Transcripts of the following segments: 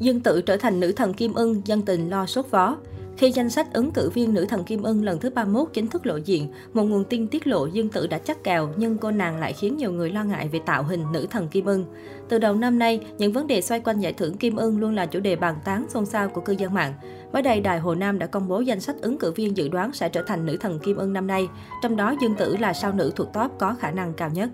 Dương Tử trở thành nữ thần Kim Ưng, dân tình lo sốt vó. Khi danh sách ứng cử viên nữ thần Kim Ưng lần thứ 31 chính thức lộ diện, một nguồn tin tiết lộ Dương Tử đã chắc kèo nhưng cô nàng lại khiến nhiều người lo ngại về tạo hình nữ thần Kim Ưng. Từ đầu năm nay, những vấn đề xoay quanh giải thưởng Kim Ưng luôn là chủ đề bàn tán xôn xao của cư dân mạng. Mới đây, Đài Hồ Nam đã công bố danh sách ứng cử viên dự đoán sẽ trở thành nữ thần Kim Ưng năm nay, trong đó Dương Tử là sao nữ thuộc top có khả năng cao nhất.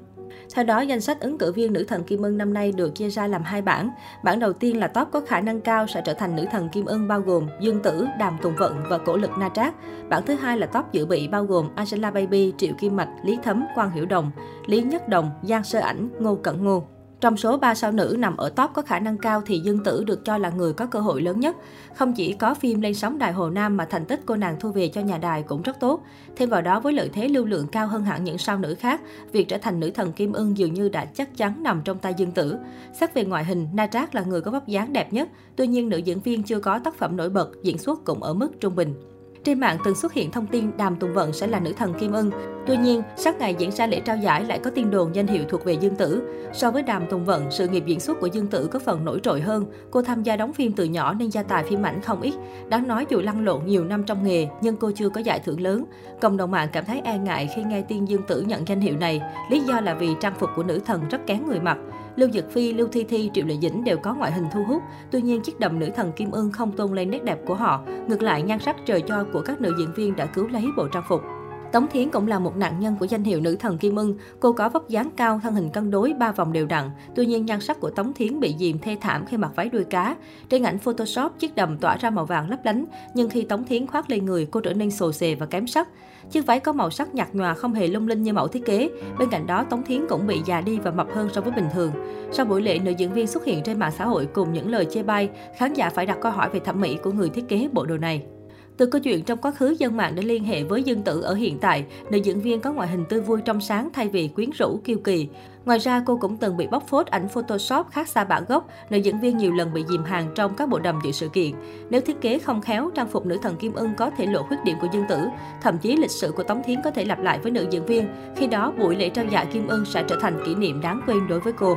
Theo đó, danh sách ứng cử viên nữ thần Kim Ưng năm nay được chia ra làm hai bảng. Bảng đầu tiên là top có khả năng cao sẽ trở thành nữ thần Kim Ưng bao gồm Dương Tử, Đàm Tùng Vận và Cổ Lực Na Trác. Bảng thứ hai là top dự bị bao gồm Angela Baby, Triệu Kim Mạch, Lý Thấm, Quang Hiểu Đồng, Lý Nhất Đồng, Giang Sơ Ảnh, Ngô Cẩn Ngô. Trong số 3 sao nữ nằm ở top có khả năng cao thì Dương Tử được cho là người có cơ hội lớn nhất. Không chỉ có phim lên sóng Đài Hồ Nam mà thành tích cô nàng thu về cho nhà đài cũng rất tốt. Thêm vào đó với lợi thế lưu lượng cao hơn hẳn những sao nữ khác, việc trở thành nữ thần Kim Ưng dường như đã chắc chắn nằm trong tay Dương Tử. Xét về ngoại hình, Na Trác là người có vóc dáng đẹp nhất, tuy nhiên nữ diễn viên chưa có tác phẩm nổi bật, diễn xuất cũng ở mức trung bình. Trên mạng từng xuất hiện thông tin Đàm Tùng Vận sẽ là nữ thần Kim Ưng. Tuy nhiên, sát ngày diễn ra lễ trao giải lại có tin đồn danh hiệu thuộc về Dương Tử. So với Đàm Tùng Vận, sự nghiệp diễn xuất của Dương Tử có phần nổi trội hơn. Cô tham gia đóng phim từ nhỏ nên gia tài phim ảnh không ít. Đáng nói dù lăn lộn nhiều năm trong nghề, nhưng cô chưa có giải thưởng lớn. Cộng đồng mạng cảm thấy e ngại khi nghe tin Dương Tử nhận danh hiệu này. Lý do là vì trang phục của nữ thần rất kén người mặc. Lưu Dực Phi, Lưu Thi Thi, Triệu Lệ Dĩnh đều có ngoại hình thu hút. Tuy nhiên, chiếc đầm nữ thần Kim Ưng không tôn lên nét đẹp của họ. Ngược lại, nhan sắc trời cho của các nữ diễn viên đã cứu lấy bộ trang phục. Tống Thiến cũng là một nạn nhân của danh hiệu nữ thần Kim Ưng. Cô có vóc dáng cao, thân hình cân đối, ba vòng đều đặn. Tuy nhiên, nhan sắc của Tống Thiến bị dìm thê thảm khi mặc váy đuôi cá. Trên ảnh Photoshop, chiếc đầm tỏa ra màu vàng lấp lánh, nhưng khi Tống Thiến khoác lên người, cô trở nên sồ sề và kém sắc. Chiếc váy có màu sắc nhạt nhòa không hề lung linh như mẫu thiết kế. Bên cạnh đó, Tống Thiến cũng bị già đi và mập hơn so với bình thường. Sau buổi lễ, nữ diễn viên xuất hiện trên mạng xã hội cùng những lời chê bai, khán giả phải đặt câu hỏi về thẩm mỹ của người thiết kế bộ đồ này. Từ câu chuyện trong quá khứ, dân mạng đã liên hệ với Dương Tử ở hiện tại. Nữ diễn viên có ngoại hình tươi vui trong sáng thay vì quyến rũ kiêu kỳ. Ngoài ra, cô cũng từng bị bóc phốt ảnh Photoshop khác xa bản gốc. Nữ diễn viên nhiều lần bị dìm hàng trong các bộ đầm dự sự kiện. Nếu thiết kế không khéo, trang phục nữ thần Kim Ưng có thể lộ khuyết điểm của Dương Tử. Thậm chí lịch sử của Tống Thiến có thể lặp lại với nữ diễn viên. Khi đó, buổi lễ trao giải Kim Ưng sẽ trở thành kỷ niệm đáng quên đối với cô.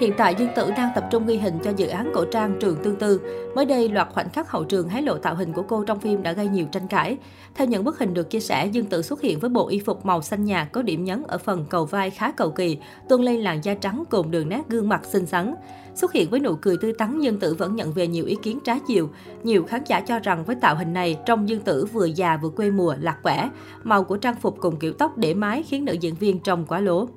Hiện tại Dương Tử đang tập trung ghi hình cho dự án cổ trang Trường Tương Tư. Mới đây, loạt khoảnh khắc hậu trường hé lộ tạo hình của cô trong phim đã gây nhiều tranh cãi. Theo những bức hình được chia sẻ, Dương Tử xuất hiện với bộ y phục màu xanh nhạt có điểm nhấn ở phần cầu vai khá cầu kỳ, tôn lên làn da trắng cùng đường nét gương mặt xinh xắn. Xuất hiện với nụ cười tươi tắn, Dương Tử vẫn nhận về nhiều ý kiến trái chiều. Nhiều khán giả cho rằng với tạo hình này, trông Dương Tử vừa già vừa quê mùa, lạc quẻ. Màu của trang phục cùng kiểu tóc để mái khiến nữ diễn viên trông quá lố.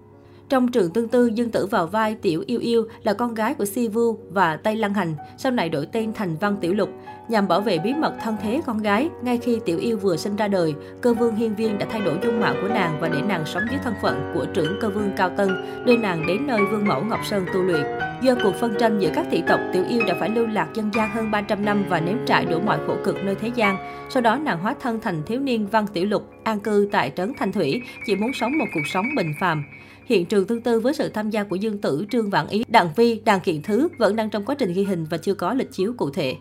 Trong trường tương tư, Dương Tử vào vai Tiểu Yêu Yêu là con gái của Si Vu và Tây Lăng Hành, sau này đổi tên thành Văn Tiểu Lục. Nhằm bảo vệ bí mật thân thế con gái, ngay khi Tiểu Yêu vừa sinh ra đời, cơ vương hiên viên đã thay đổi dung mạo của nàng và để nàng sống dưới thân phận của trưởng cơ vương Cao Tân, đưa nàng đến nơi vương mẫu Ngọc Sơn tu luyện. Do cuộc phân tranh giữa các thị tộc, Tiểu Yêu đã phải lưu lạc dân gian hơn 300 năm và nếm trải đủ mọi khổ cực nơi thế gian. Sau đó nàng hóa thân thành thiếu niên Văn Tiểu Lục, an cư tại trấn Thanh Thủy, chỉ muốn sống một cuộc sống bình phàm. Hiện trường tương tư với sự tham gia của Dương Tử, Trương Vạn Ý, Đặng Vi, Đàn Kiện Thứ vẫn đang trong quá trình ghi hình và chưa có lịch chiếu cụ thể.